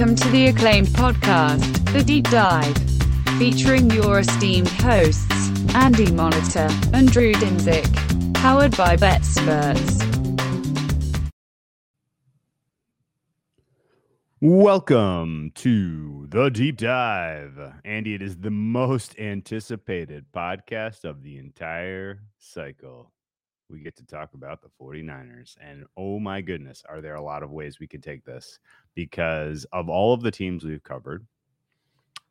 Welcome to the acclaimed podcast, The Deep Dive, featuring your esteemed hosts, Andy Molitor and Drew Dinsick, powered by BetSperts. Welcome to the deep dive. Andy, it is the most anticipated podcast of the entire cycle. We get to talk about the 49ers. And oh my goodness, are there a lot of ways we could take this? Because of all of the teams we've covered,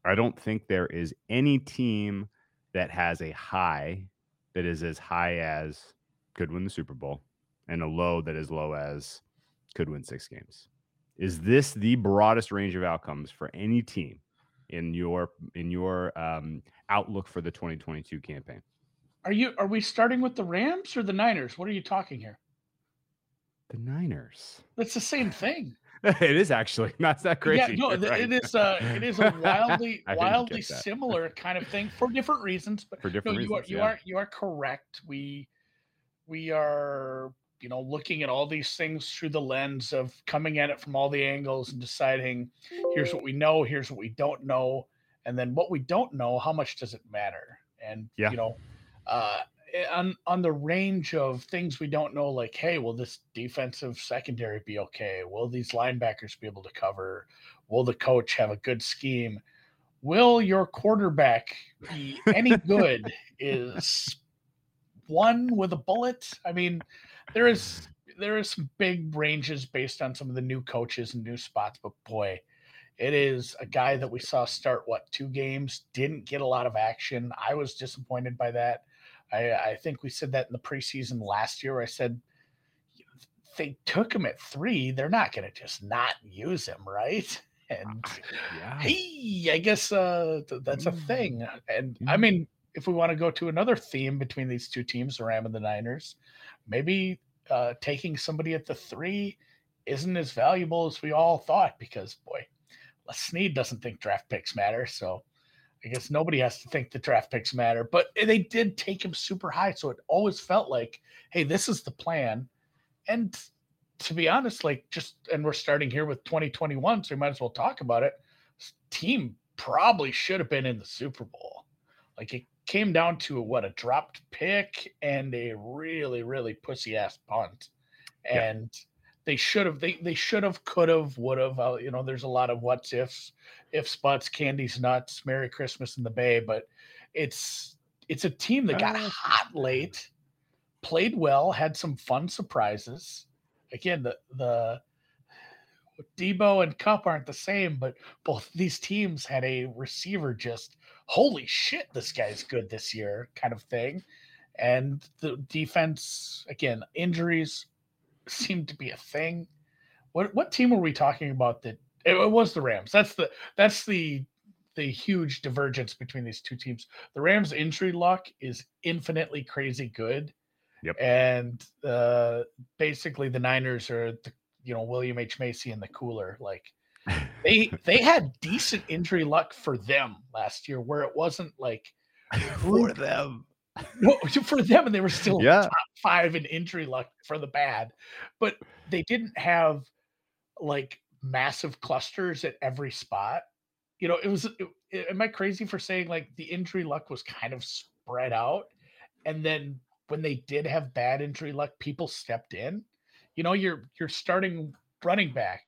I don't think there is any team that has a high that is as high as could win the Super Bowl and a low that is low as could win six games. Is this the broadest range of outcomes for any team in your in your um, outlook for the 2022 campaign? Are you are we starting with the Rams or the Niners? What are you talking here? The Niners. That's the same thing. it is actually not that crazy. Yeah, no, right. it is. Uh, it is a wildly, wildly similar kind of thing for different reasons. But for different no, you reasons, are you yeah. are you are correct. We we are you know looking at all these things through the lens of coming at it from all the angles and deciding here's what we know, here's what we don't know, and then what we don't know, how much does it matter? And Yeah. you know, uh, on on the range of things we don't know, like hey, will this defensive secondary be okay? Will these linebackers be able to cover? Will the coach have a good scheme? Will your quarterback be any good? is one with a bullet. I mean, there is there is some big ranges based on some of the new coaches and new spots, but boy, it is a guy that we saw start what two games, didn't get a lot of action. I was disappointed by that. I, I think we said that in the preseason last year. I said they took him at three. They're not going to just not use him, right? And yeah. hey, I guess uh, th- that's a Mm. thing. And I Mm. mean, if we want to go to another theme between these two teams, the Ram and the Niners, maybe uh, taking somebody at the three isn't as valuable as we all thought because, boy, Les Snead doesn't think draft picks matter. So I guess nobody has to think the draft picks matter. But they did take him super high. So it always felt like, hey, this is the plan. And to be honest, like just, and we're starting here with 2021, so we might as well talk about it. This team probably should have been in the Super Bowl. Like it came down to what a dropped pick and a really, really pussy ass punt. Yeah. They should have, they, they should have, could have, would have. Uh, you know, there's a lot of what's ifs, ifs, buts, candies, nuts, Merry Christmas in the Bay. But it's, it's a team that got Uh, hot late, played well, had some fun surprises. Again, the, the, Deebo and Kupp aren't the same, but both these teams had a receiver just holy shit, this guy's good this year kind of thing. And the defense, again, injuries seem to be a thing. What what team were we talking about that it, it was the Rams. That's the that's the the huge divergence between these two teams. The Rams injury luck is infinitely crazy good. Yep. And uh basically the Niners are the you know William H. Macy and the cooler. Like they they had decent injury luck for them last year, where it wasn't like for them. No for them, and they were still Yeah. top five in injury luck for the bad, but they didn't have like massive clusters at every spot. You know, it was. It, am I crazy for saying like the injury luck was kind of spread out, and then when they did have bad injury luck, people stepped in. You know, you're you're starting running back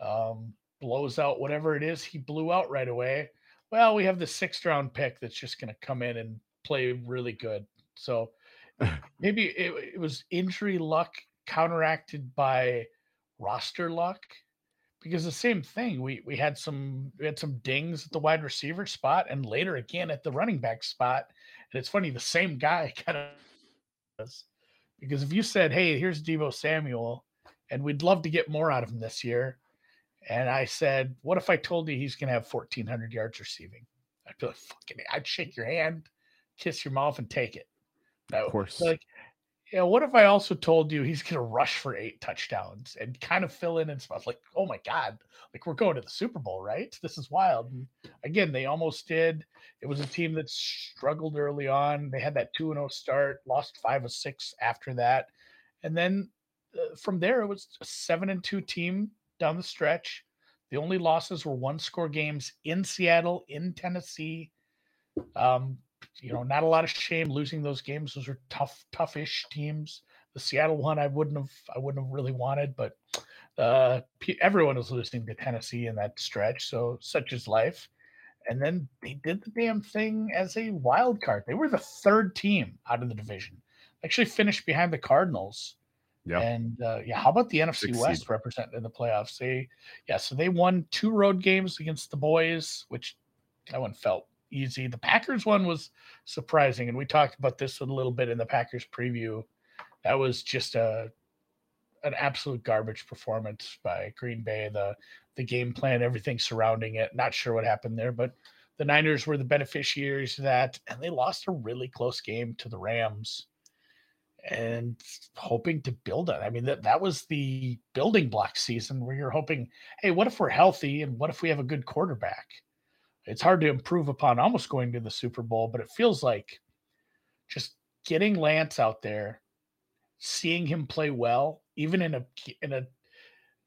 um, blows out whatever it is he blew out right away. Well, we have the sixth round pick that's just going to come in and play really good. So maybe it, it was injury luck counteracted by roster luck because the same thing we we had some we had some dings at the wide receiver spot and later again at the running back spot and it's funny the same guy kind of does because if you said hey here's Deebo Samuel and we'd love to get more out of him this year and I said, "What if I told you he's going to have 1,400 yards receiving?" I'd be like, "Fucking!" I'd shake your hand, kiss your mouth, and take it. No, Of course. Like, yeah. What if I also told you he's going to rush for eight touchdowns and kind of fill in and stuff? Like, oh my god! Like we're going to the Super Bowl, right? This is wild. And again, they almost did. It was a team that struggled early on. They had that two and zero start, lost five or six after that, and then uh, from there it was a seven and two team down the stretch. The only losses were one score games in Seattle, in Tennessee. Um, you know, not a lot of shame losing those games. Those are tough, toughish teams. The Seattle one, I wouldn't have, I wouldn't have really wanted, but uh, everyone was losing to Tennessee in that stretch. So such is life. And then they did the damn thing as a wild card. They were the third team out of the division. Actually finished behind the Cardinals. Yeah. And uh, yeah, how about the NFC Succeed. West represented in the playoffs? They yeah, so they won two road games against the boys, which that one felt easy. The Packers one was surprising, and we talked about this a little bit in the Packers preview. That was just a an absolute garbage performance by Green Bay. The the game plan, everything surrounding it. Not sure what happened there, but the Niners were the beneficiaries of that, and they lost a really close game to the Rams. And hoping to build it. I mean, that that was the building block season where you're hoping, hey, what if we're healthy and what if we have a good quarterback? It's hard to improve upon almost going to the Super Bowl, but it feels like just getting Lance out there, seeing him play well, even in a in a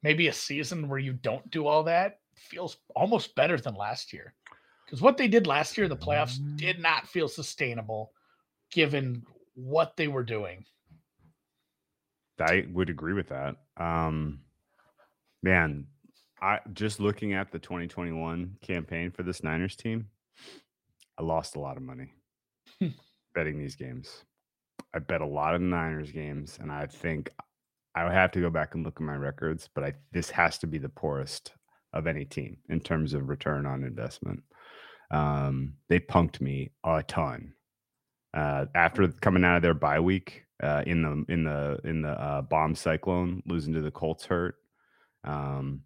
maybe a season where you don't do all that feels almost better than last year. Because what they did last year, the playoffs did not feel sustainable given what they were doing. I would agree with that. Um, man, I just looking at the 2021 campaign for this Niners team, I lost a lot of money hmm. betting these games. I bet a lot of Niners games, and I think I would have to go back and look at my records, but I this has to be the poorest of any team in terms of return on investment. Um, they punked me a ton uh, after coming out of their bye week uh, in the in the in the uh, bomb cyclone, losing to the Colts hurt. Um,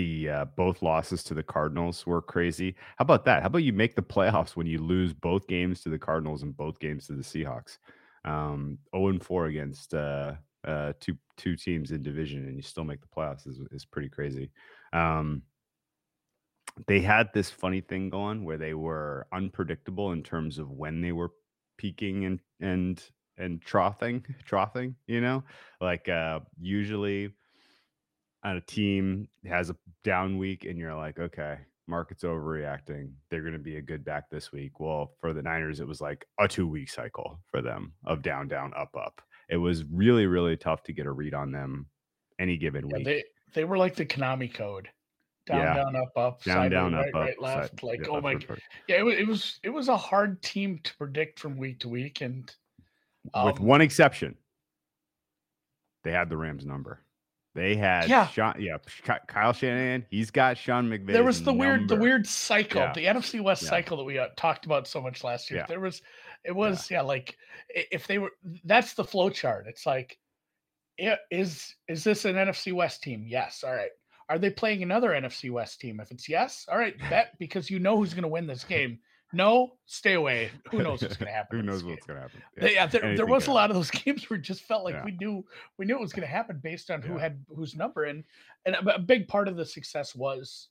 the uh, both losses to the Cardinals were crazy. How about that? How about you make the playoffs when you lose both games to the Cardinals and both games to the Seahawks? Um, 0 and 4 against uh, uh, two two teams in division and you still make the playoffs is, is pretty crazy. Um, they had this funny thing going where they were unpredictable in terms of when they were peaking and and and troughing troughing you know like uh usually a team has a down week and you're like okay market's overreacting they're going to be a good back this week well for the niners it was like a two week cycle for them of down down up up it was really really tough to get a read on them any given yeah, week. They they were like the Konami code. Down, yeah. down, up, up, down, down, right, up, right, up, left. Side, like, yeah, oh my, god, yeah, it was, it was, it was a hard team to predict from week to week, and um, with one exception, they had the Rams number. They had yeah, Sean, yeah, Kyle Shanahan. He's got Sean McVay. There was the number. weird, the weird cycle, yeah. the NFC West yeah. cycle that we uh, talked about so much last year. There was it was yeah. yeah, like if they were that's the flow chart. It's like is is this an NFC West team? Yes. All right. Are they playing another NFC West team? If it's yes, all right, bet because you know who's going to win this game. No, stay away. Who knows what's going to happen? Who knows what's going to happen? Yeah, yeah there, there, was a lot of those games where it just felt like yeah. we knew we knew it was going to happen based on who yeah. had whose number, and and a, big part of the success was,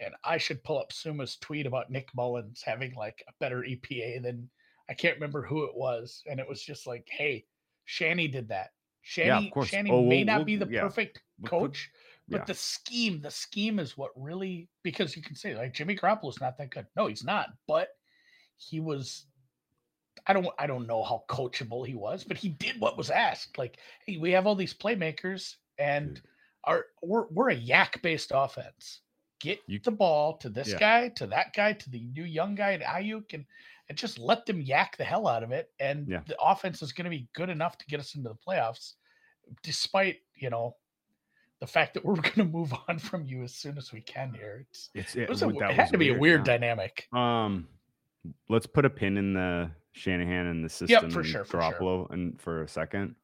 and I should pull up Suma's tweet about Nick Mullens having like a better EPA than I can't remember who it was, and it was just like, hey, Shanny did that. Shanny, Shanny oh, may we'll, not be the perfect coach, but yeah. the scheme, the scheme is what really because you can say like Jimmy Garoppolo's not that good. No, he's not, but he was. I don't I don't know how coachable he was, but he did what was asked. Like, hey, we have all these playmakers, and our we're we're a YAC based offense. Get you, the ball to this guy, to that guy, to the new young guy, to Aiyuk, and and just let them yak the hell out of it. And yeah. the offense is going to be good enough to get us into the playoffs, despite, you know, the fact that we're going to move on from you as soon as we can here. It's, it's it, was a, it had to be a weird dynamic. Um, let's put a pin in the Shanahan and the system yep, for sure, for Garoppolo sure. and for a second.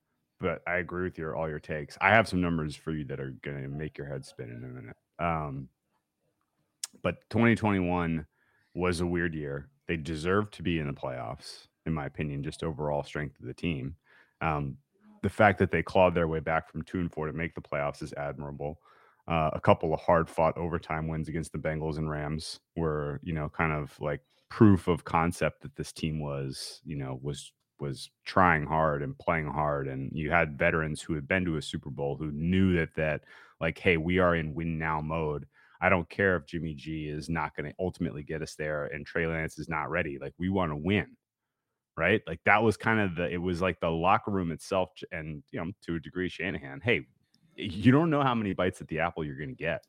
But I agree with your all your takes. I have some numbers for you that are going to make your head spin in a minute. Um, but 2021 was a weird year. They deserve to be in the playoffs, in my opinion, just overall strength of the team. Um, the fact that they clawed their way back from two and four to make the playoffs is admirable. Uh, a couple of hard fought overtime wins against the Bengals and Rams were, you know, kind of like proof of concept that this team was, you know, was was trying hard and playing hard and you had veterans who had been to a Super Bowl who knew that that like hey we are in win now mode I don't care if Jimmy G is not going to ultimately get us there and Trey Lance is not ready. Like we want to win. Right. Like that was kind of the, it was like the locker room itself and, you know, to a degree, Shanahan, hey, you don't know how many bites at the apple you're going to get.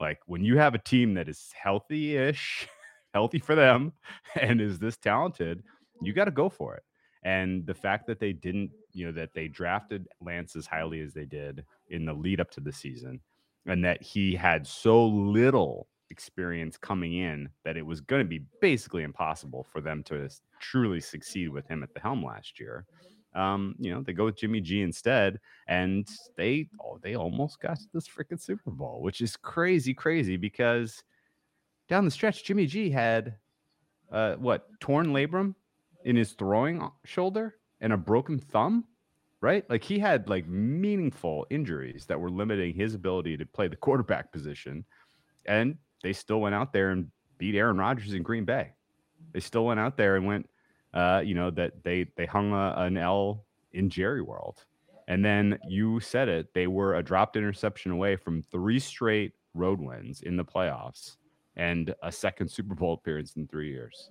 Like when you have a team that is healthy ish, healthy for them, and is this talented, you got to go for it. And the fact that they didn't, you know, that they drafted Lance as highly as they did in the lead up to the season, and that he had so little experience coming in that it was going to be basically impossible for them to truly succeed with him at the helm last year. Um, you know, they go with Jimmy G instead, and they oh, they almost got to this freaking Super Bowl, which is crazy, crazy because down the stretch, Jimmy G had uh, what torn labrum in his throwing shoulder and a broken thumb, right? Like he had like meaningful injuries that were limiting his ability to play the quarterback position, and they still went out there and beat Aaron Rodgers in Green Bay. They still went out there and went uh, you know, that they they hung a, an L in Jerry World. And then you said it, they were a dropped interception away from three straight road wins in the playoffs and a second Super Bowl appearance in three years,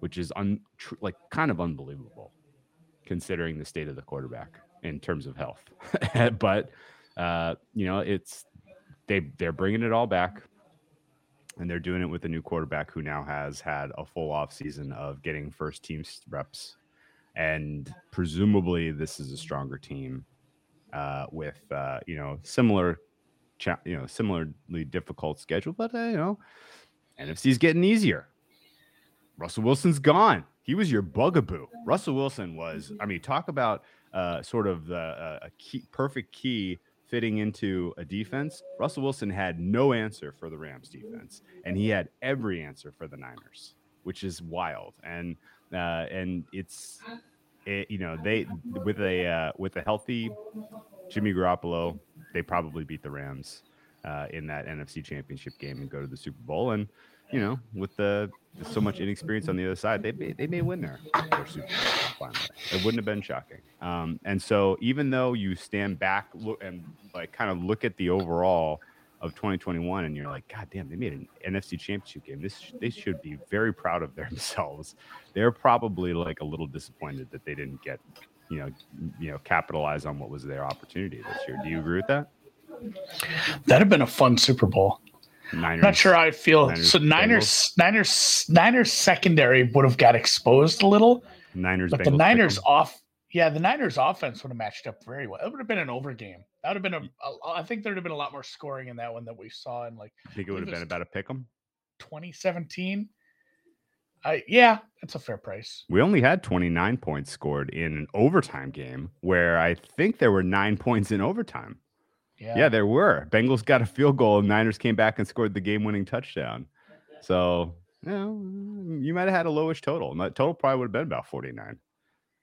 which is un, tr- like kind of unbelievable considering the state of the quarterback in terms of health. but uh, you know, it's they they're bringing it all back and they're doing it with a new quarterback who now has had a full off season of getting first team reps. And presumably this is a stronger team uh, with uh, you know similar cha- you know similarly difficult schedule but uh, you know nfc's getting easier. Russell wilson's gone. He was your bugaboo. Russell wilson was i mean talk about uh, sort of the uh, a key, perfect key fitting into a defense, Russell Wilson had no answer for the Rams defense, and he had every answer for the Niners, which is wild. And uh, and it's it, you know they with a uh, with a healthy Jimmy Garoppolo, they probably beat the Rams uh, in that NFC Championship game and go to the Super Bowl. And you know, with the so much inexperience on the other side, they may, they may win their, their Super Bowl finally. It wouldn't have been shocking. Um, and so, even though you stand back look and like kind of look at the overall of 2021, and you're like, God damn, they made an NFC Championship game. This they should be very proud of themselves. They're probably like a little disappointed that they didn't get, you know, you know, capitalize on what was their opportunity this year. Do you agree with that? That'd have been a fun Super Bowl. Niners, Not sure how I feel. Niners, so Niners, Niners, Niners secondary would have got exposed a little. Niners, but Bengals the Niners off. Yeah, the Niners offense would have matched up very well. It would have been an over game. That would have been a. a I think there would have been a lot more scoring in that one that we saw in like. I think it would have been about a pick 'em. 2017. I yeah, that's a fair price. We only had 29 points scored in an overtime game where I think there were nine points in overtime. Yeah. yeah, there were. Bengals got a field goal, and Niners came back and scored the game-winning touchdown. So, you, know, you might have had a lowish total. My total probably would have been about 49.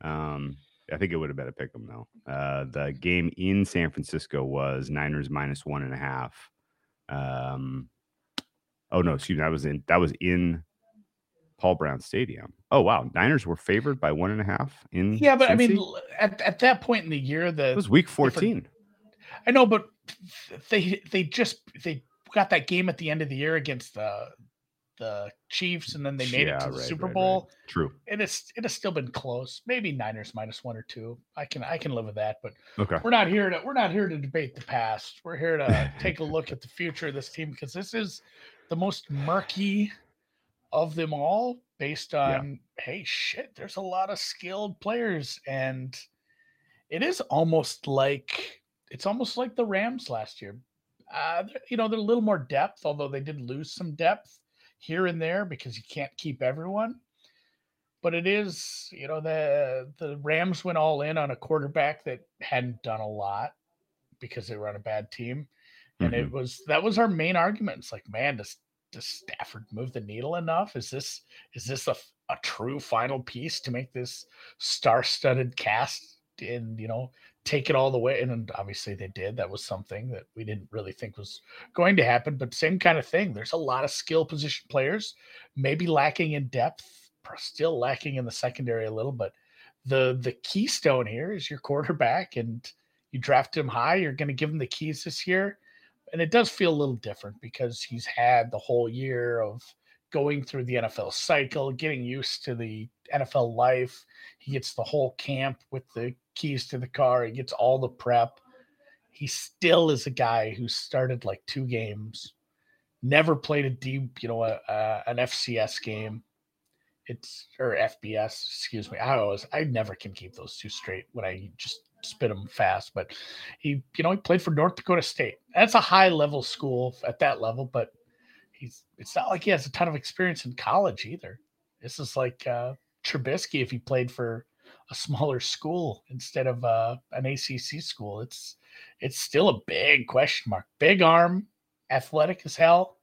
Um, I think it would have been a pick 'em though. Uh, the game in San Francisco was Niners minus one and a half. Um, oh no, excuse me, that was in that was in Paul Brown Stadium. Oh wow, Niners were favored by one and a half in. Yeah, but Cincy? I mean, at, at that point in the year, the it was week fourteen. I know, but they they just they got that game at the end of the year against the the Chiefs, and then they made yeah, it to the right, Super right, Bowl. Right. True. And it's it has still been close. Maybe Niners minus one or two. I can I can live with that. But okay. we're not here to we're not here to debate the past. We're here to take a look at the future of this team because this is the most murky of them all based on yeah. hey shit there's a lot of skilled players and it is almost like it's almost like the Rams last year. Uh, you know, they're a little more depth, although they did lose some depth here and there because you can't keep everyone. But it is, you know, the the Rams went all in on a quarterback that hadn't done a lot because they were on a bad team, and mm-hmm. it was that was our main argument. It's like, man, does does Stafford move the needle enough? Is this is this a a true final piece to make this star-studded cast and you know take it all the way. And obviously they did. That was something that we didn't really think was going to happen. But same kind of thing. There's a lot of skill position players, maybe lacking in depth, still lacking in the secondary a little. But the the keystone here is your quarterback, and you draft him high. You're going to give him the keys this year. and it does feel a little different because he's had the whole year of going through the NFL cycle, getting used to the NFL life. He gets the whole camp with the keys to the car. He gets all the prep. He still is a guy who started like two games, never played a deep, you know, a, a, an FCS game. It's or FBS, excuse me. I always, I never can keep those two straight when I just spit them fast. But he, you know, he played for North Dakota State. That's a high level school at that level, but he's it's not like he has a ton of experience in college either. This is like uh, Trubisky if he played for a smaller school instead of uh, an ACC school. It's it's still a big question mark. Big arm, athletic as hell,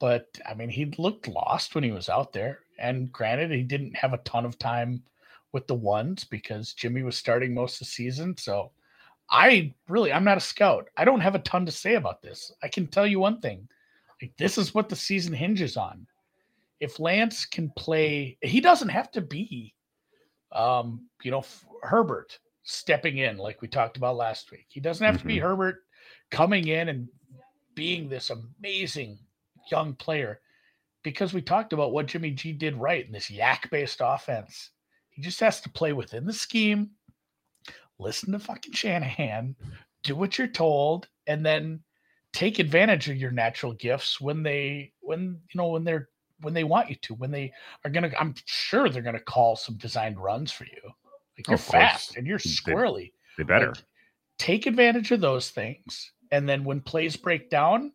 but I mean he looked lost when he was out there. And granted, he didn't have a ton of time with the ones because Jimmy was starting most of the season. So I really I'm not a scout. I don't have a ton to say about this. I can tell you one thing. Like this is what the season hinges on. If Lance can play, he doesn't have to be, um, you know, Herbert stepping in like we talked about last week. He doesn't have mm-hmm. to be mm-hmm. Herbert coming in and being this amazing young player because we talked about what Jimmy G did right in this YAC based offense. He just has to play within the scheme, listen to fucking Shanahan, do what you're told, and then take advantage of your natural gifts when they when you know when they're when they want you to when they are gonna i'm sure they're gonna call some designed runs for you. Like you're fast and you're squirrely. they, they better. like, take advantage of those things and then when plays break down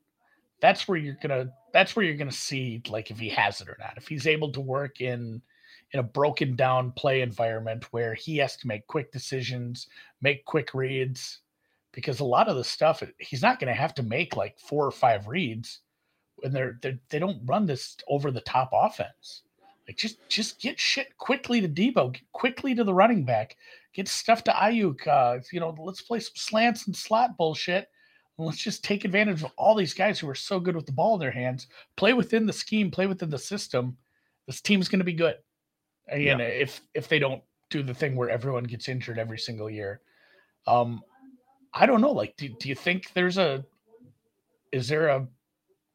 that's where you're gonna that's where you're gonna see like if he has it or not. If he's able to work in in a broken down play environment where he has to make quick decisions make quick reads because a lot of the stuff he's not going to have to make like four or five reads when they're, they're they don't run this over the top offense. Like just just get shit quickly to Deebo, get quickly to the running back, get stuff to Aiyuk. Uh, you know, let's play some slants and slot bullshit. And let's just take advantage of all these guys who are so good with the ball in their hands. Play within the scheme, play within the system. This team's going to be good. Again, yeah. if if they don't do the thing where everyone gets injured every single year. Um, I don't know. Like, do, do you think there's a, is there a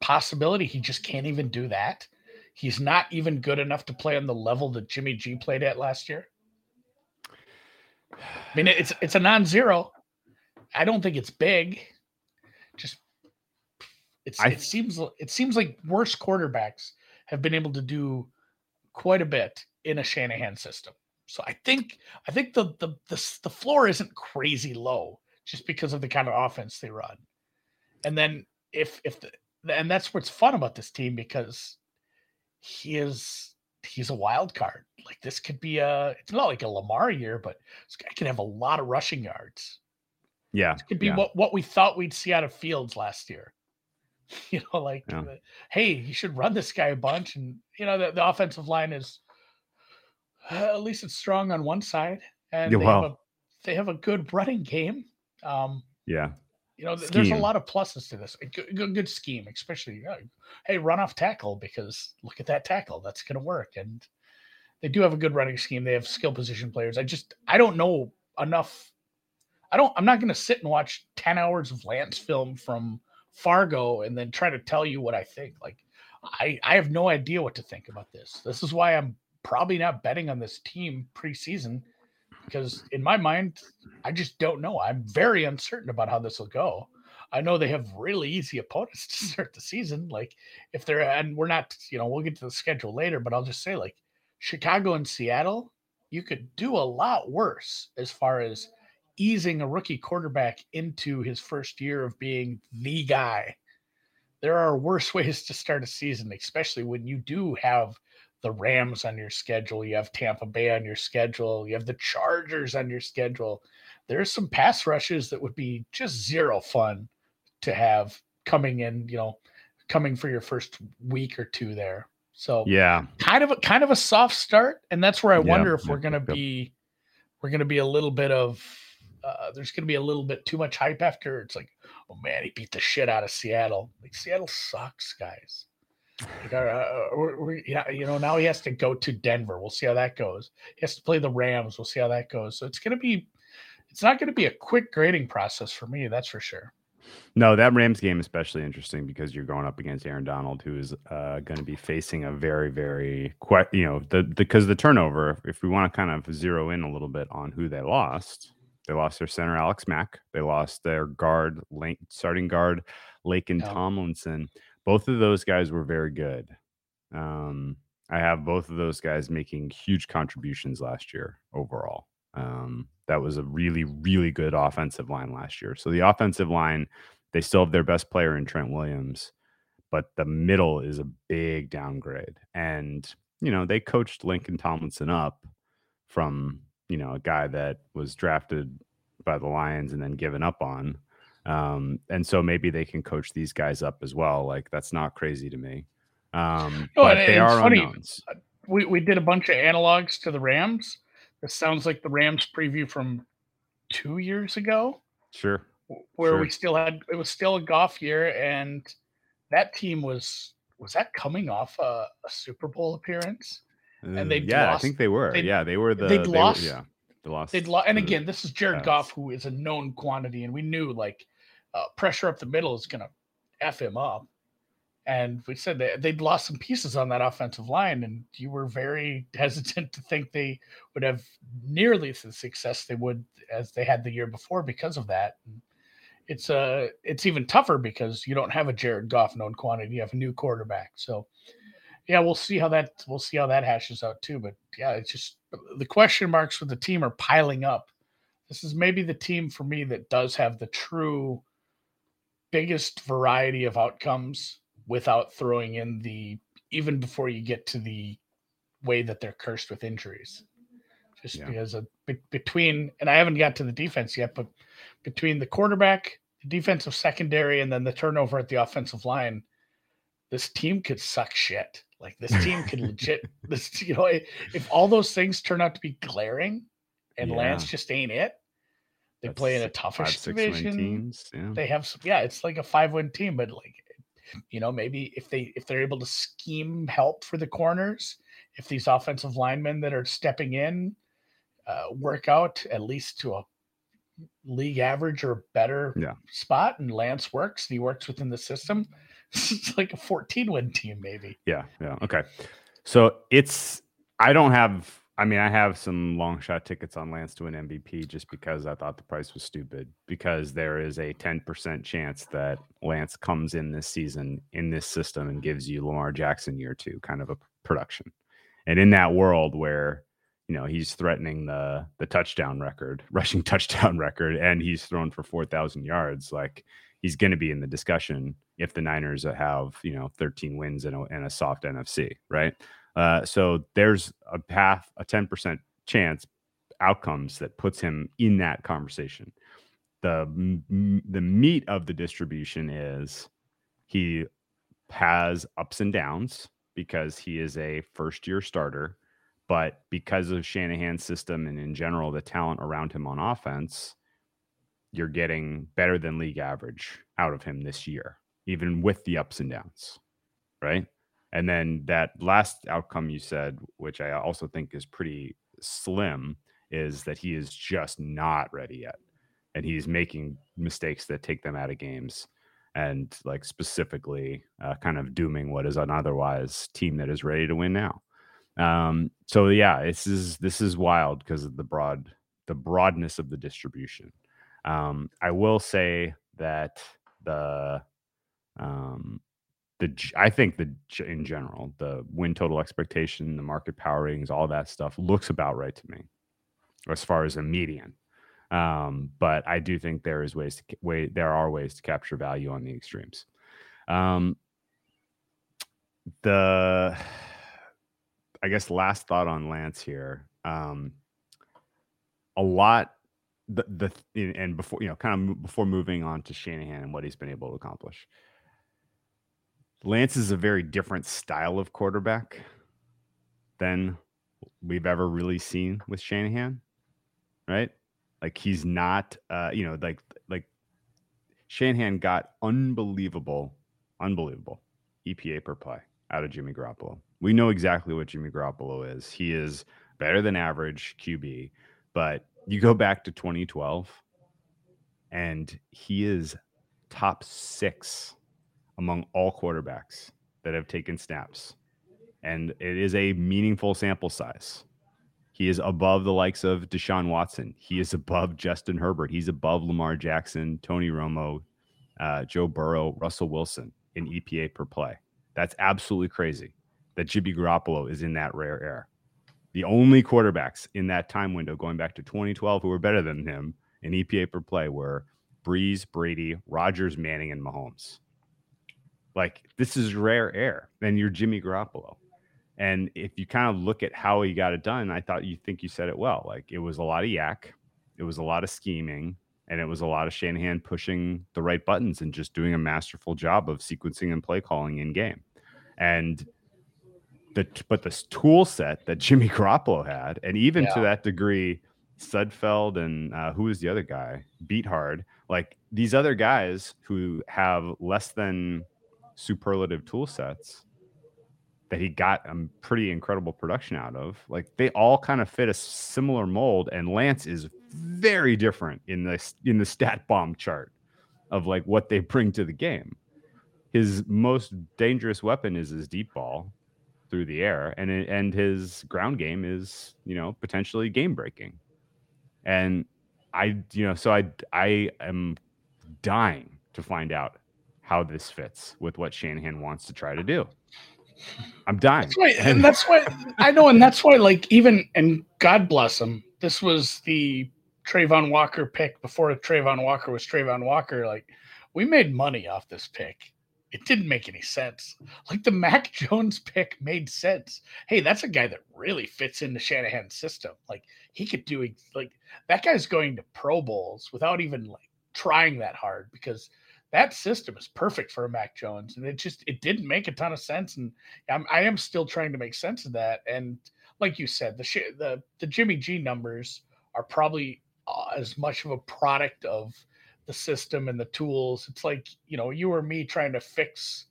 possibility he just can't even do that? He's not even good enough to play on the level that Jimmy G played at last year. I mean, it's it's a non-zero. I don't think it's big. Just it's I, it seems it seems like worse quarterbacks have been able to do quite a bit in a Shanahan system. So I think I think the the the, the floor isn't crazy low just because of the kind of offense they run. And then if if the and that's what's fun about this team because he is he's a wild card. Like this could be a it's not like a Lamar year, but this guy can have a lot of rushing yards. Yeah. It could be yeah. what, what we thought we'd see out of Fields last year. You know, like yeah. hey, you should run this guy a bunch. And you know, the, the offensive line is uh, at least it's strong on one side. And yeah, they, well. have a, they have a good running game. Um, yeah. You know, there's a lot of pluses to this. Good, good, good scheme, especially, uh, hey, run off tackle because look at that tackle. That's going to work. And they do have a good running scheme. They have skill position players. I just, I don't know enough. I don't, I'm not going to sit and watch 10 hours of Lance film from Fargo and then try to tell you what I think. Like, I, I have no idea what to think about this. This is why I'm probably not betting on this team preseason because in my mind, I just don't know. I'm very uncertain about how this will go. I know they have really easy opponents to start the season. Like if they're and we're not, you know, we'll get to the schedule later, but I'll just say like Chicago and Seattle, you could do a lot worse as far as easing a rookie quarterback into his first year of being the guy. There are worse ways to start a season, especially when you do have the Rams on your schedule, you have Tampa Bay on your schedule, you have the Chargers on your schedule. There's some pass rushes that would be just zero fun to have coming in, you know, coming for your first week or two there. So yeah, kind of a kind of a soft start, and that's where I wonder if we're gonna be we're gonna be a little bit of uh, there's gonna be a little bit too much hype after it's like, oh man, he beat the shit out of Seattle. Like Seattle sucks, guys. Like, uh, we're, we're, yeah, you know, now he has to go to Denver. We'll see how that goes. He has to play the Rams. We'll see how that goes. So it's going to be, it's not going to be a quick grading process for me. That's for sure. No, that Rams game especially interesting because you're going up against Aaron Donald, who is uh, going to be facing a very, very, que- you know, the because the, the turnover. If we want to kind of zero in a little bit on who they lost, they lost their center Alex Mack. They lost their guard, link, starting guard, Laken Yeah. Tomlinson. Both of those guys were very good. Um, I have both of those guys making huge contributions last year overall. Um, that was a really, really good offensive line last year. So the offensive line, they still have their best player in Trent Williams, but the middle is a big downgrade. And, you know, they coached Laken Tomlinson up from, you know, a guy that was drafted by the Lions and then given up on. Um, and so maybe they can coach these guys up as well. Like that's not crazy to me. Um, but they are funny. unknowns. we, we did a bunch of analogs to the Rams. This sounds like the Rams preview from two years ago, Sure. where we still had it was still a Goff year, and that team was was that coming off a, a Super Bowl appearance. And Uh, they'd yeah, I think they were. they'd- yeah, they were the. they'd they were- lost- yeah, they lost. They'd lo- and again, this is Jared Goff, who is a known quantity, and we knew like uh, pressure up the middle is going to f him up. And we said they'd lost some pieces on that offensive line, and you were very hesitant to think they would have nearly the success they would as they had the year before because of that. And it's uh it's even tougher because you don't have a Jared Goff known quantity; you have a new quarterback. So, yeah, we'll see how that we'll see how that hashes out too. But yeah, it's just the question marks for the team are piling up. This is maybe the team for me that does have the true biggest variety of outcomes without throwing in the even before you get to the way that they're cursed with injuries. Just Yeah. because of be- between and I haven't got to the defense yet, but between the quarterback, the defensive secondary, and then the turnover at the offensive line, this team could suck shit. Like this team could legit this you know if all those things turn out to be glaring and Lance just ain't it. They That's play in a tougher five, division teams. Yeah. they have some yeah it's like a five win team but like you know maybe if they if they're able to scheme help for the corners if these offensive linemen that are stepping in uh, work out at least to a league average or better Yeah. spot and lance works and he works within the system it's like a 14 win team maybe Yeah, yeah. Okay. So it's I don't have I mean I have some long shot tickets on Lance to an MVP just because I thought the price was stupid because there is a 10% chance that Lance comes in this season in this system and gives you Lamar Jackson year 2 kind of a production. And in that world where you know he's threatening the the touchdown record, rushing touchdown record and he's thrown for 4000 yards like he's going to be in the discussion if the Niners have, you know, 13 wins and a, and a soft NFC, right? Uh, so there's a path, a 10% chance outcomes that puts him in that conversation. The m- the meat of the distribution is he has ups and downs because he is a first year starter, but because of Shanahan's system and in general the talent around him on offense, you're getting better than league average out of him this year, even with the ups and downs, right? And then that last outcome you said, which I also think is pretty slim, is that he is just not ready yet. And he's making mistakes that take them out of games and like specifically uh, kind of dooming what is an otherwise team that is ready to win now. Um, so yeah, this is this is wild because of the broad the broadness of the distribution. Um, I will say that the um, the I think the in general the win total expectation, the market power ratings, all that stuff looks about right to me as far as a median. Um, but I do think there is ways to way there are ways to capture value on the extremes. Um, the I guess last thought on Lance here. Um, a lot the the and before you know kind of before moving on to Shanahan and what he's been able to accomplish. Lance is a very different style of quarterback than we've ever really seen with Shanahan, right? Like he's not, uh, you know, like like Shanahan got unbelievable, unbelievable EPA per play out of Jimmy Garoppolo. We know exactly what Jimmy Garoppolo is. He is better than average QB, but you go back to 2012 and he is top six among all quarterbacks that have taken snaps. And it is a meaningful sample size. He is above the likes of Deshaun Watson. He is above Justin Herbert. He's above Lamar Jackson, Tony Romo, uh, Joe Burrow, Russell Wilson in EPA per play. That's absolutely crazy that Jimmy Garoppolo is in that rare air. The only quarterbacks in that time window going back to 2012 who were better than him in EPA per play were Brees, Brady, Rodgers, Manning, and Mahomes. Like this is rare air. Then you're Jimmy Garoppolo. And if you kind of look at how he got it done, I thought you think you said it well. Like it was a lot of YAC, it was a lot of scheming, and it was a lot of Shanahan pushing the right buttons and just doing a masterful job of sequencing and play calling in game. And the but this tool set that Jimmy Garoppolo had, and even yeah. to that degree, Sudfeld and uh, who was the other guy, Beathard, like these other guys who have less than superlative tool sets that he got a pretty incredible production out of. Like they all kind of fit a similar mold, and Lance is very different in the in the stat bomb chart of like what they bring to the game. His most dangerous weapon is his deep ball through the air, and and his ground game is you know potentially game breaking. And I you know so I I am dying to find out how this fits with what Shanahan wants to try to do. I'm dying. That's why, and that's why I know, and that's why, like, even and God bless him, this was the Travon Walker pick before Travon Walker was Travon Walker. Like, we made money off this pick. It didn't make any sense. Like the Mac Jones pick made sense. Hey, that's a guy that really fits into Shanahan's system. Like he could do like that guy's going to Pro Bowls without even like trying that hard because that system is perfect for a Mac Jones, and it just it didn't make a ton of sense. And I'm, I am still trying to make sense of that. And like you said, the sh- the the Jimmy G numbers are probably uh, as much of a product of the system and the tools. It's like you know you or me trying to fix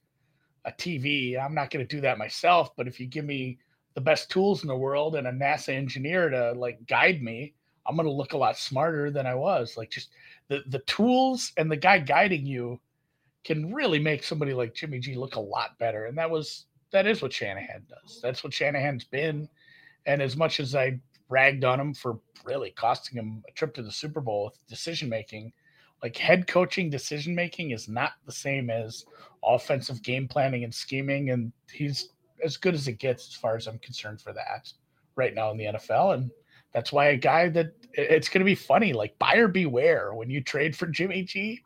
a TV. I'm not going to do that myself, but if you give me the best tools in the world and a NASA engineer to like guide me, I'm going to look a lot smarter than I was. Like just the the tools and the guy guiding you can really make somebody like Jimmy G look a lot better. And that was that is what Shanahan does. That's what Shanahan's been. And as much as I ragged on him for really costing him a trip to the Super Bowl with decision making, like head coaching decision making is not the same as offensive game planning and scheming. And he's as good as it gets as far as I'm concerned for that right now in the NFL. And that's why a guy that it's going to be funny, like buyer beware when you trade for Jimmy G.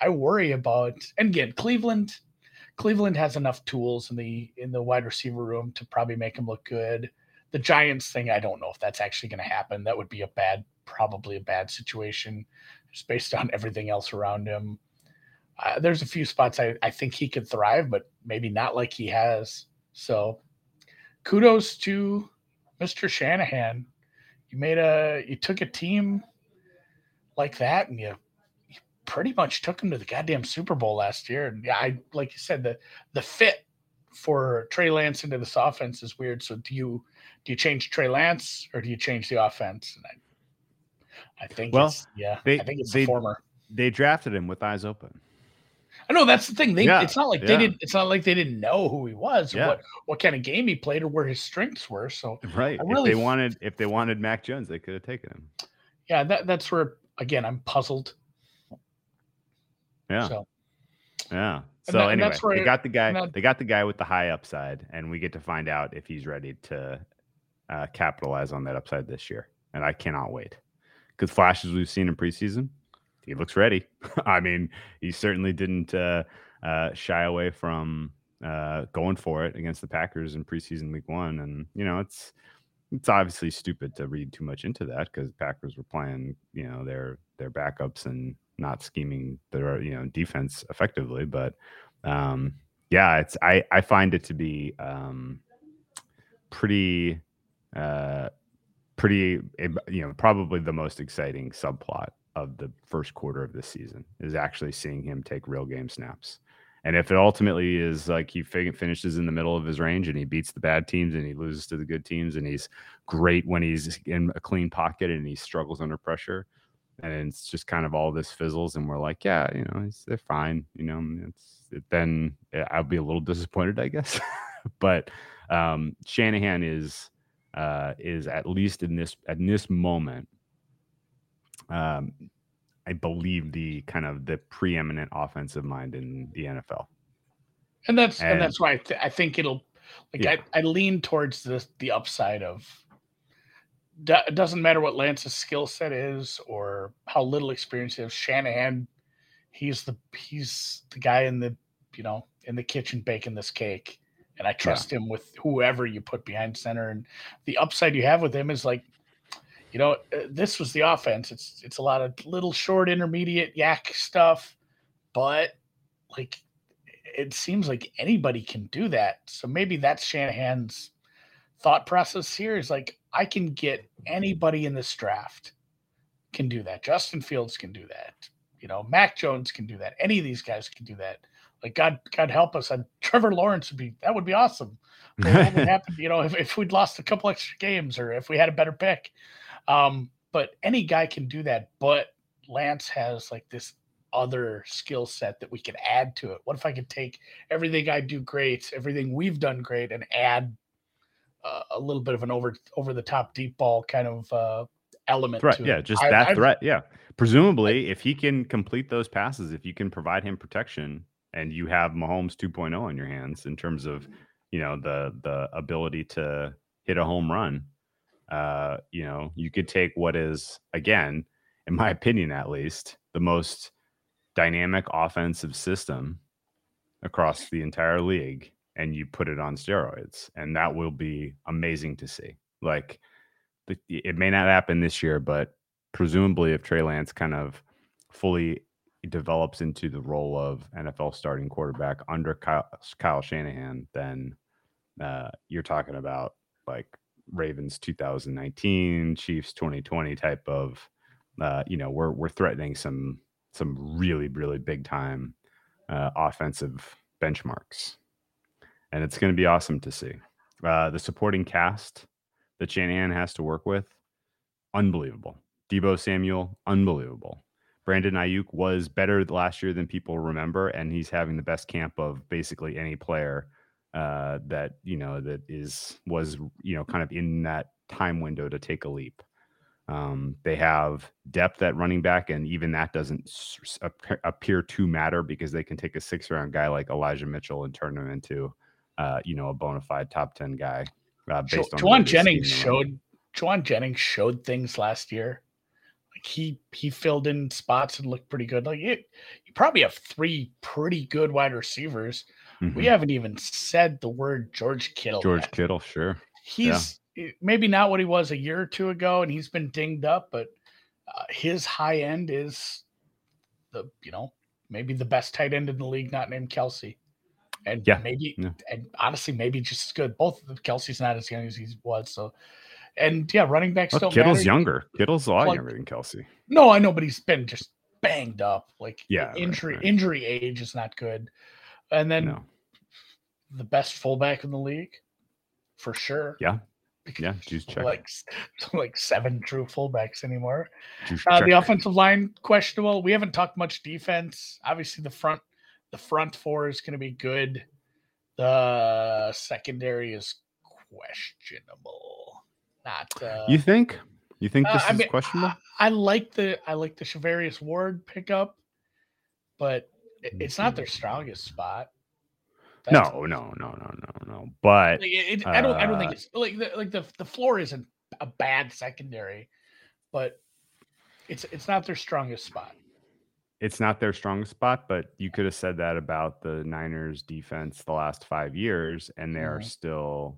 I worry about, and again, Cleveland, Cleveland has enough tools in the in the wide receiver room to probably make him look good. The Giants thing, I don't know if that's actually going to happen. That would be a bad, probably a bad situation, just based on everything else around him. Uh, there's a few spots I, I think he could thrive, but maybe not like he has. So, kudos to Mr. Shanahan you made a you took a team like that and you, you pretty much took them to the goddamn Super Bowl last year. And yeah, I like you said the the fit for Trey Lance into this offense is weird. So do you do you change Trey Lance or do you change the offense? And I, I think well, yeah, they, I think it's they, the former. They drafted him with eyes open. I know that's the thing. They, yeah, it's not like yeah. they didn't. It's not like they didn't know who he was, yeah. what what kind of game he played, or where his strengths were. So right, really, if they wanted if they wanted Mac Jones, they could have taken him. Yeah, that that's where again I'm puzzled. Yeah. So. Yeah. So that, anyway, they got the guy. That, they got the guy with the high upside, and we get to find out if he's ready to uh, capitalize on that upside this year. And I cannot wait because flashes we've seen in preseason he looks ready. I mean, he certainly didn't uh, uh, shy away from uh, going for it against the Packers in preseason week one. And you know, it's it's obviously stupid to read too much into that because Packers were playing, you know, their their backups and not scheming their you know defense effectively. But um, yeah, it's I I find it to be um, pretty. Uh, pretty eh, you know probably the most exciting subplot of the first quarter of this season is actually seeing him take real game snaps. And if it ultimately is like he finishes in the middle of his range and he beats the bad teams and he loses to the good teams and he's great when he's in a clean pocket and he struggles under pressure, and it's just kind of all this fizzles, and we're like, yeah, you know, they're fine. You know, it's it, then eh, I'll be a little disappointed, I guess. but um, Shanahan is uh, is at least in this at this moment, um, I believe the kind of the preeminent offensive mind in the NFL. And that's and, and that's why I, th- I, think it'll like yeah. I, I lean towards the the upside of it doesn't matter what Lance's skill set is or how little experience he has. Shanahan, he's the he's the guy in the you know in the kitchen baking this cake, and I trust yeah. him with whoever you put behind center. And the upside you have with him is like, you know, uh, this was the offense. It's it's a lot of little short intermediate YAC stuff, but like it seems like anybody can do that. So maybe that's Shanahan's thought process here is like I can get anybody in this draft can do that. Justin Fields can do that. You know, Mac Jones can do that. Any of these guys can do that. Like God, God help us. And Trevor Lawrence would be that would be awesome. what would happen? You know, if, if we'd lost a couple extra games or if we had a better pick. Um, but any guy can do that. But Lance has like this other skill set that we can add to it. What if I could take everything I do great, everything we've done great, and add uh, a little bit of an over over the top deep ball kind of uh, element. Threat, yeah, it. just I, that I, threat, yeah. Presumably, if he can complete those passes, if you can provide him protection, and you have Mahomes 2.0 on your hands in terms of you know the the ability to hit a home run, uh, you know, you could take what is again, in my opinion, at least, the most dynamic offensive system across the entire league and you put it on steroids and that will be amazing to see. Like it may not happen this year but presumably if trey lance kind of fully develops into the role of nfl starting quarterback under kyle, kyle shanahan then uh, you're talking about like ravens 2019 chiefs 2020 type of uh, you know we're we're threatening some some really really big time uh, offensive benchmarks and it's going to be awesome to see. Uh, the supporting cast that Shanahan has to work with, unbelievable. Deebo Samuel, unbelievable. Brandon Aiyuk was better last year than people remember, and he's having the best camp of basically any player uh, that you know that is was you know kind of in that time window to take a leap. Um, they have depth at running back, and even that doesn't appear to matter because they can take a six round guy like Elijah Mitchell and turn him into uh, you know, a bona fide top 10 guy. Uh, based jo- on Jauan Jennings showed Jauan Jennings showed things last year. Like he he filled in spots and looked pretty good. Like it, you probably have three pretty good wide receivers. Mm-hmm. We haven't even said the word George Kittle. George yet. Kittle, sure. He's yeah. maybe not what he was a year or two ago, and he's been dinged up, but uh, his high end is the you know maybe the best tight end in the league, not named Kelce. and yeah, maybe yeah. and honestly, maybe just as good. Both of Kelce's not as young as he was, so and yeah, running back still. Kittle's matter. younger. Kittle's a lot like, younger than Kelce. No, I know, but he's been just banged up. Like yeah, injury right, right. injury age is not good. And then no. The best fullback in the league, for sure. Yeah. Yeah, Juszczyk. Like, like seven true fullbacks anymore. Uh, the offensive line questionable. We haven't talked much defense. Obviously, the front the front four is going to be good. The secondary is questionable. Not uh, you think? You think uh, this uh, is mean, questionable? I, I, like the I like the Charvarius Ward pickup, but it, it's not their strongest spot. No, no, no, no, no, no. But like it, I don't. I don't think uh it's like the, like the the floor isn't a bad secondary, but it's it's not their strongest spot it's not their strongest spot, but you could have said that about the Niners defense the last five years, and they are mm-hmm. still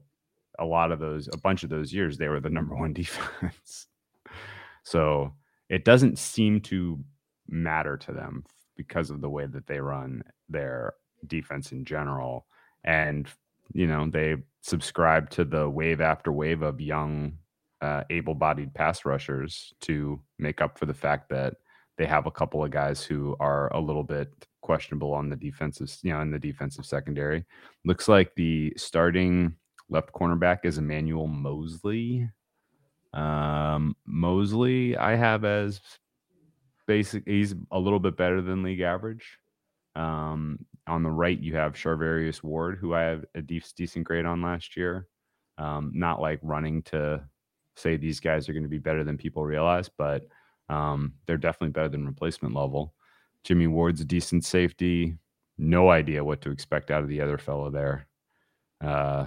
a lot of those, a bunch of those years, they were the number one defense. so it doesn't seem to matter to them because of the way that they run their defense in general. And, you know, they subscribe to the wave after wave of young, uh, able bodied pass rushers to make up for the fact that they have a couple of guys who are a little bit questionable on the defensive, you know, in the defensive secondary. Looks like the starting left cornerback is Emmanuel Moseley. Um, Moseley, I have as basic. He's a little bit better than league average. Um, on the right, you have Charvarius Ward, who I have a de- decent grade on last year. Um, not like running to say these guys are going to be better than people realize, but um, they're definitely better than replacement level. Jimmy Ward's a decent safety. No idea what to expect out of the other fellow there. Uh,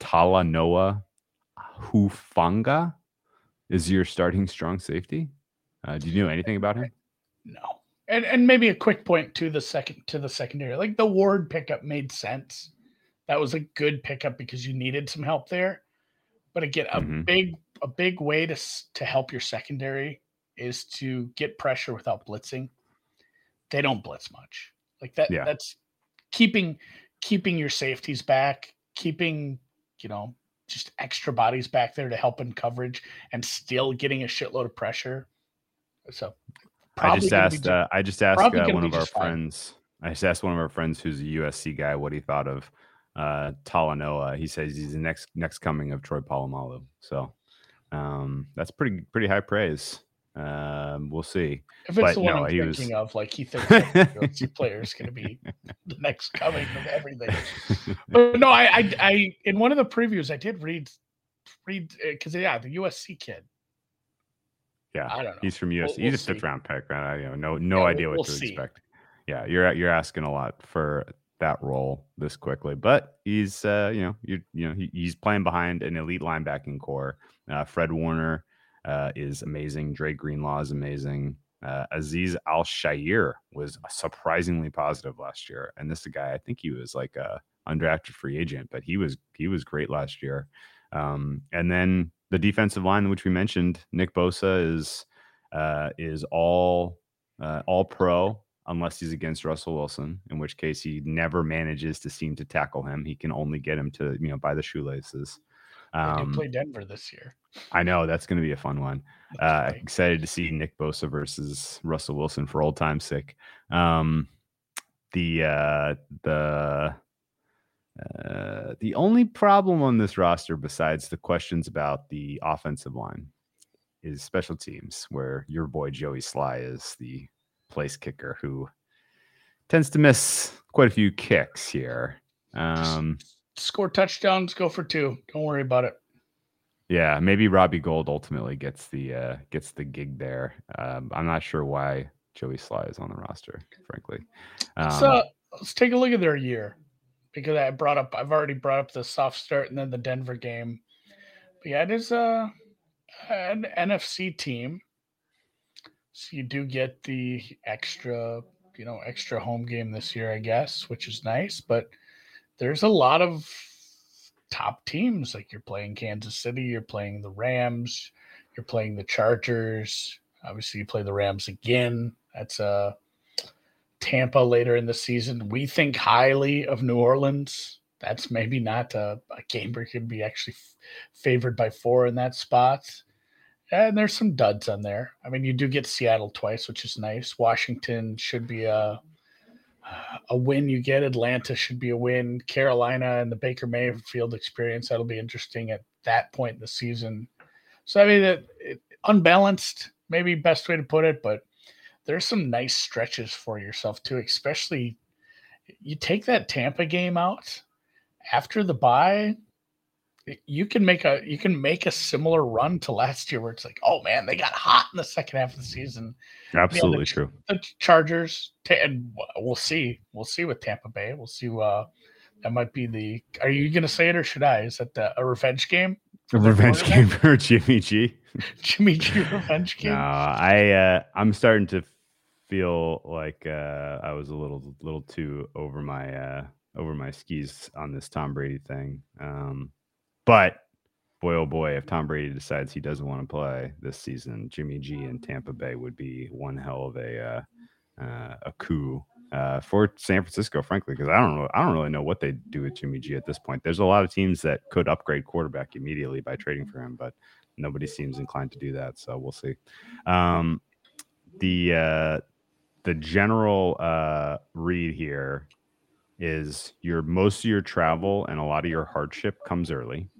Talanoa Hufanga is your starting strong safety. Uh, do you know anything about him? No. And and maybe a quick point to the second to the secondary. Like the Ward pickup made sense. That was a good pickup because you needed some help there. But again, a Mhm. big a big way to to help your secondary is to get pressure without blitzing. They don't blitz much. Like that Yeah. that's keeping keeping your safeties back, keeping, you know, just extra bodies back there to help in coverage and still getting a shitload of pressure. So I just asked. Uh, I just asked uh, one of our fine. friends. I just asked one of our friends who's a USC guy what he thought of uh, Talanoa. He says he's the next next coming of Troy Polamalu. So um, that's pretty pretty high praise. Um, we'll see. If it's But the one no, I'm he thinking was- of, like he thinks the player is going to be the next coming of everything. But no, I, I, I, in one of the previews, I did read, read because yeah, the USC kid. Yeah, I don't know. he's from USC. We'll- he's we'll a fifth round pick. Right? I, you know, no no Yeah, idea we'll- what to see. expect. Yeah, you're you're asking a lot for that role this quickly, but he's uh, you know you you know he, he's playing behind an elite linebacking corps. Uh, Fred Warner uh, is amazing. Dre Greenlaw is amazing. Uh, Aziz Al Shair was surprisingly positive last year, and this is a guy I think he was like a undrafted free agent, but he was he was great last year. Um, and then the defensive line, which we mentioned, Nick Bosa is uh, is all uh, all pro unless he's against Russell Wilson, in which case he never manages to seem to tackle him. He can only get him to you know by the shoelaces. Um, play Denver this year. I know that's going to be a fun one. Uh, right. excited to see Nick Bosa versus Russell Wilson for old time's sake. Um, the uh, the uh, the only problem on this roster, besides the questions about the offensive line, is special teams, where your boy Joey Slye is the place kicker who tends to miss quite a few kicks here. Um, Score touchdowns, go for two. Don't worry about it. Yeah, maybe Robbie Gould ultimately gets the uh gets the gig there. Um, I'm not sure why Joey Slye is on the roster, frankly. Um, So let's take a look at their year because I brought up I've already brought up the soft start and then the Denver game. But yeah, it is a an NFC team. So you do get the extra, you know, extra home game this year, I guess, which is nice. But there's a lot of top teams. Like you're playing Kansas City, you're playing the Rams, you're playing the Chargers. Obviously, you play the Rams again. That's a Tampa later in the season. We think highly of New Orleans. That's maybe not a, a game where you could be actually f- favored by four in that spot. And there's some duds on there. I mean, you do get Seattle twice, which is nice. Washington should be a a win. You get Atlanta should be a win. Carolina and the Baker Mayfield experience that'll be interesting at that point in the season. So I mean, it, it, unbalanced, maybe best way to put it, but there's some nice stretches for yourself too, especially you take that Tampa game out after the bye, you can make a you can make a similar run to last year where it's like, oh man, they got hot in the second half of the season. absolutely true. The Chargers, and we'll see, we'll see with Tampa Bay. We'll see. Uh, that might be the. Are you going to say it or should I? Is that the, a revenge game? A revenge game for Jimmy G. Jimmy G revenge game. No, I uh, I'm starting to feel like uh, I was a little little too over my uh, over my skis on this Tom Brady thing. Um, but boy, oh boy, if Tom Brady decides he doesn't want to play this season, Jimmy G in Tampa Bay would be one hell of a uh, uh, a coup uh, for San Francisco, frankly, because I don't know, I don't really know what they do with Jimmy G at this point. There's a lot of teams that could upgrade quarterback immediately by trading for him, but nobody seems inclined to do that. So we'll see. Um, the uh, the general uh, read here is your most of your travel and a lot of your hardship comes early.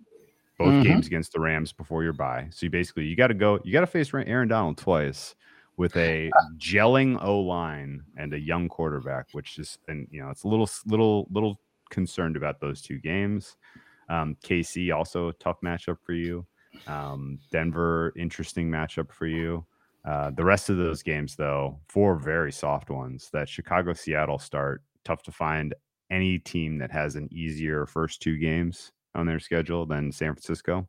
Both Mhm. games against the Rams before your bye. So you basically you got to go. You got to face Aaron Donald twice, with a gelling O line and a young quarterback, which is and you know it's a little little little concerned about those two games. Um, KC also tough matchup for you. Um, Denver interesting matchup for you. Uh, the rest of those games, though, four very soft ones. That Chicago Seattle start tough to find any team that has an easier first two games on their schedule than San Francisco.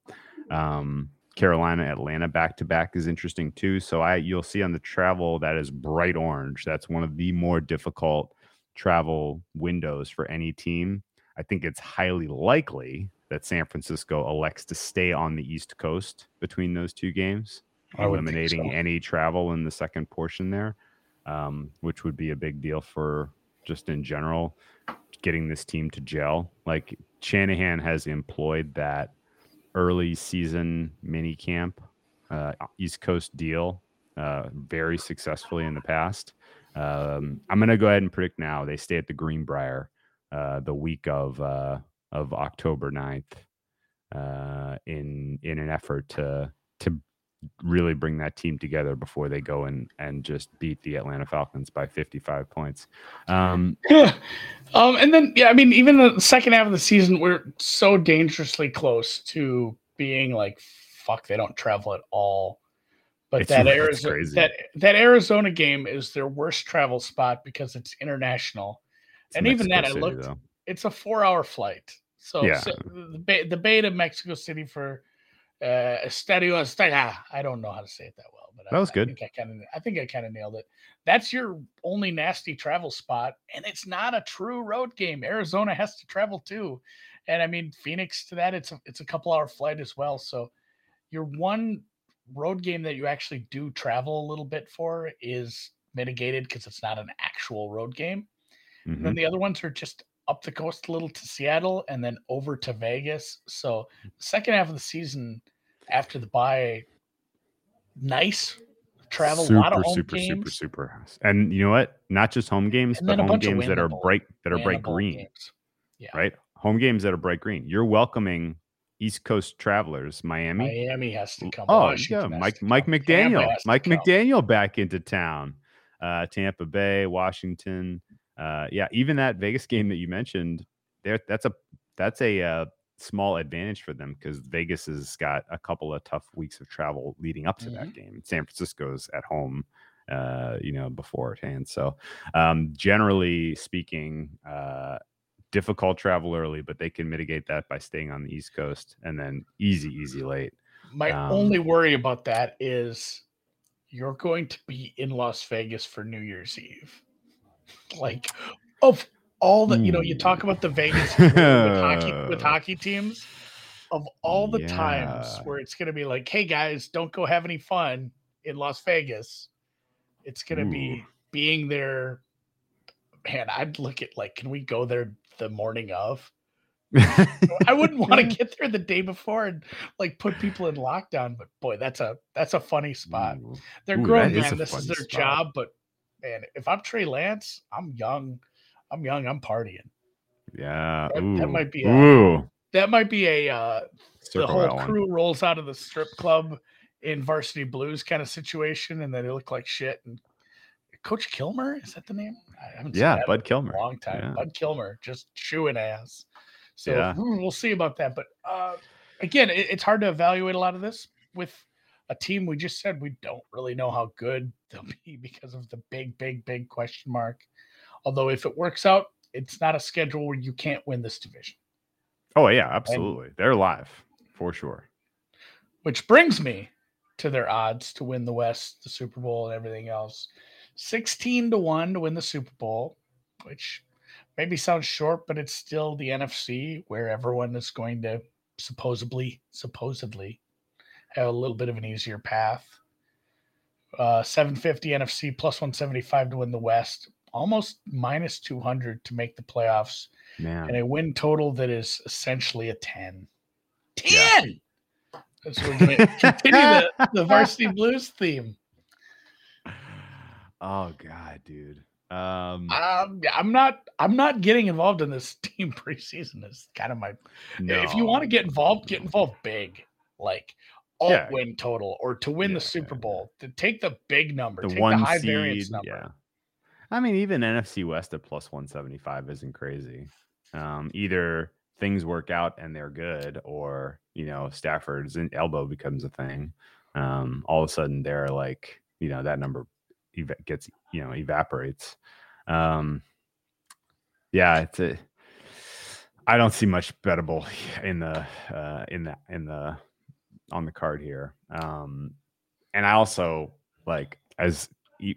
Um, Carolina, Atlanta back to back is interesting too. So I you'll see on the travel that is bright orange. That's one of the more difficult travel windows for any team. I think it's highly likely that San Francisco elects to stay on the East Coast between those two games, eliminating so. any travel in the second portion there, um, which would be a big deal for just in general getting this team to gel. Like Shanahan has employed that early season mini camp, uh, East Coast deal uh, very successfully in the past. Um, I'm going to go ahead and predict now they stay at the Greenbrier uh, the week of uh, of October 9th uh, in in an effort to to really bring that team together before they go and and just beat the Atlanta Falcons by 55 points. Um, um and then yeah, I mean even the second half of the season we're so dangerously close to being like fuck they don't travel at all. But that Arizona that that Arizona game is their worst travel spot because it's international. It's and Mexico even that City, I looked though. it's a 4-hour flight. So, yeah. so the, bay, the Bay to Mexico City for uh, Estadio Azteca. I don't know how to say it that well, but that I, was good. I think I kind of, I think I kind of nailed it. That's your only nasty travel spot, and it's not a true road game. Arizona has to travel too, and I mean Phoenix to that. It's a, it's a couple hour flight as well. So your one road game that you actually do travel a little bit for is mitigated because it's not an actual road game. Mm-hmm. And then the other ones are just up the coast a little to Seattle and then over to Vegas. So second half of the season after the bye, nice travel, super, a lot of home super, games. super, super. And you know what? Not just home games, and but home games that are bright that are bright green. Games. Yeah. Right? Home games that are bright green. You're welcoming East Coast travelers, Miami. Miami has to come. Oh, Washington yeah, Mike Mike McDaniel, Mike McDaniel back into town. Uh, Tampa Bay, Washington, uh, yeah, even that Vegas game that you mentioned, there that's a that's a uh, small advantage for them because Vegas has got a couple of tough weeks of travel leading up to mm-hmm. that game. San Francisco's at home, uh, you know, beforehand. So, um, generally speaking, uh, difficult travel early, but they can mitigate that by staying on the East Coast and then easy, easy late. My um, only worry about that is you're going to be in Las Vegas for New Year's Eve. Like of all the, you know, you talk about the Vegas with hockey with hockey teams. Of all the yeah. times where it's going to be like, "Hey guys, don't go have any fun in Las Vegas," it's going to be being there. Man, I'd look at like, can we go there the morning of? I wouldn't want to get there the day before and like put people in lockdown. But boy, that's a that's a funny spot. They're Ooh, grown man. This is their spot. job, but man, if I'm Trey Lance, I'm young. I'm young. I'm partying. Yeah, that, that might be. A, Ooh. That might be a. Uh, the whole crew one. rolls out of the strip club in Varsity Blues kind of situation, and then they look like shit. And Coach Kilmer is that the name? I haven't yeah, Bud Kilmer. long time. Yeah. Bud Kilmer just chewing ass. So yeah. We'll see about that. But uh, again, it, it's hard to evaluate a lot of this with a team we just said we don't really know how good they'll be because of the big, big, big question mark. Although if it works out, it's not a schedule where you can't win this division. Oh yeah, absolutely. And, They're live for sure. Which brings me to their odds to win the West, the Super Bowl, and everything else. 16 to 1 to win the Super Bowl, which maybe sounds short, but it's still the NFC where everyone is going to supposedly, supposedly a little bit of an easier path. Uh, 750 NFC plus 175 to win the West, almost minus 200 to make the playoffs, Man. and a win total that is essentially a 10. 10! Yeah. So we're going to continue the, the varsity blues theme. Oh God, dude. Um, um, I'm not. I'm not getting involved in this team preseason. Is kind of my. No. If you want to get involved, get involved big. Like alt Yeah. win total or to win Yeah, the Super. Bowl. To take the big number, the take one the high seed. variance number. Yeah. I mean, even NFC West at plus 175 isn't crazy. Um, either things work out and they're good, or, you know, Stafford's elbow becomes a thing. Um, all of a sudden they're like, you know, that number eva- gets, you know, evaporates. Um, yeah, it's a, I don't see much bettable in the, uh, in the, in the, on the card here. Um, and I also like as you,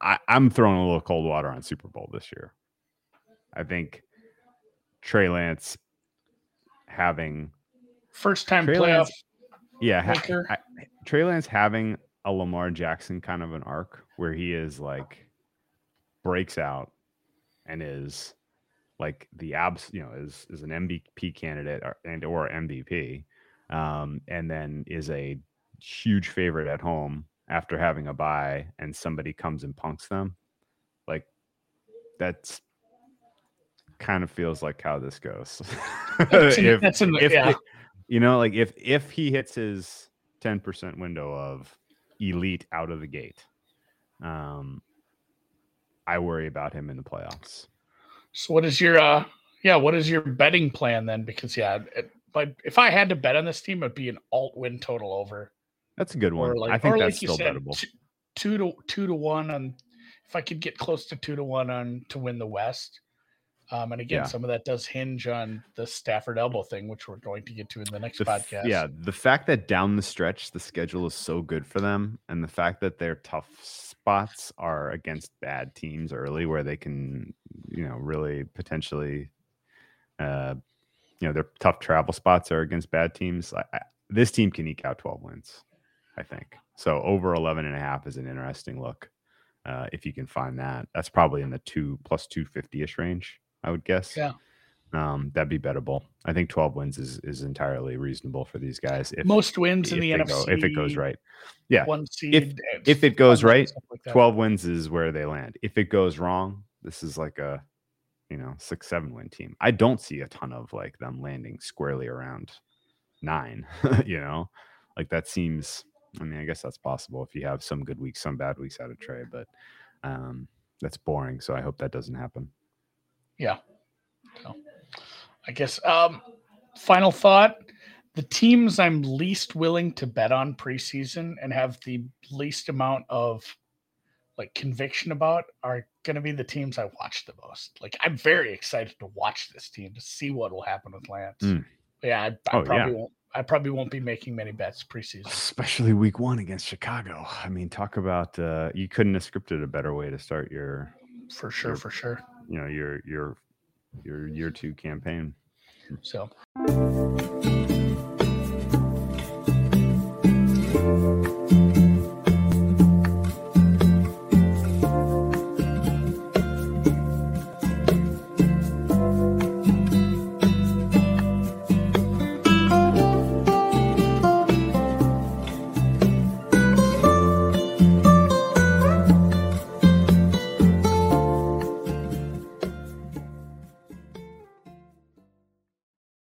I, I'm throwing a little cold water on Super Bowl this year. I think Trey Lance having First time Trey playoff. Lance- yeah ha- I- Trey Lance having a Lamar Jackson kind of an arc where he is like breaks out and is like the abs you know is is an MVP candidate or, and or MVP um, and then is a huge favorite at home after having a bye, and somebody comes and punks them like that's kind of feels like how this goes if, if yeah. you know like if if he hits his 10% window of elite out of the gate um i worry about him in the playoffs So what is your uh yeah, what is your betting plan then? Because yeah, it, but if I had to bet on this team, it'd be an alt win total over. that's a good one like i think that's like still said, bettable t- two to two to one on if I could get close to two to one on to win the West. Um, and again, Yeah. some of that does hinge on the Stafford elbow thing, which we're going to get to in the next The f- podcast. yeah, the fact that down the stretch the schedule is so good for them, and the fact that their tough spots are against bad teams early, where they can, you know, really potentially, uh, you know, their tough travel spots are against bad teams. I, I, this team can eke out 12 wins, I think. So over 11 and a half is an interesting look. Uh, if you can find that, that's probably in the two plus 250 ish range, I would guess Yeah. um, that'd be bettable. I think 12 wins is is entirely reasonable for these guys. If most wins in if the they NFC go, if it goes right, yeah, One seed. and if it goes right, like 12 wins is where they land. If it goes wrong, this is like a you know six seven win team. I don't see a ton of like them landing squarely around nine. you know, like that seems. I mean, I guess that's possible if you have some good weeks, some bad weeks out of Trey, but um, that's boring. So I hope that doesn't happen. Yeah. So I guess um final thought. The teams I'm least willing to bet on preseason and have the least amount of like conviction about are gonna be the teams I watch the most. Like I'm very excited to watch this team to see what will happen with Lance. Mm. Yeah, I, I Oh, yeah. probably won't I probably won't be making many bets preseason. especially week one against Chicago. I mean, talk about uh, you couldn't have scripted a better way to start your, For sure, Yep. for sure. you know, your your your year two campaign. So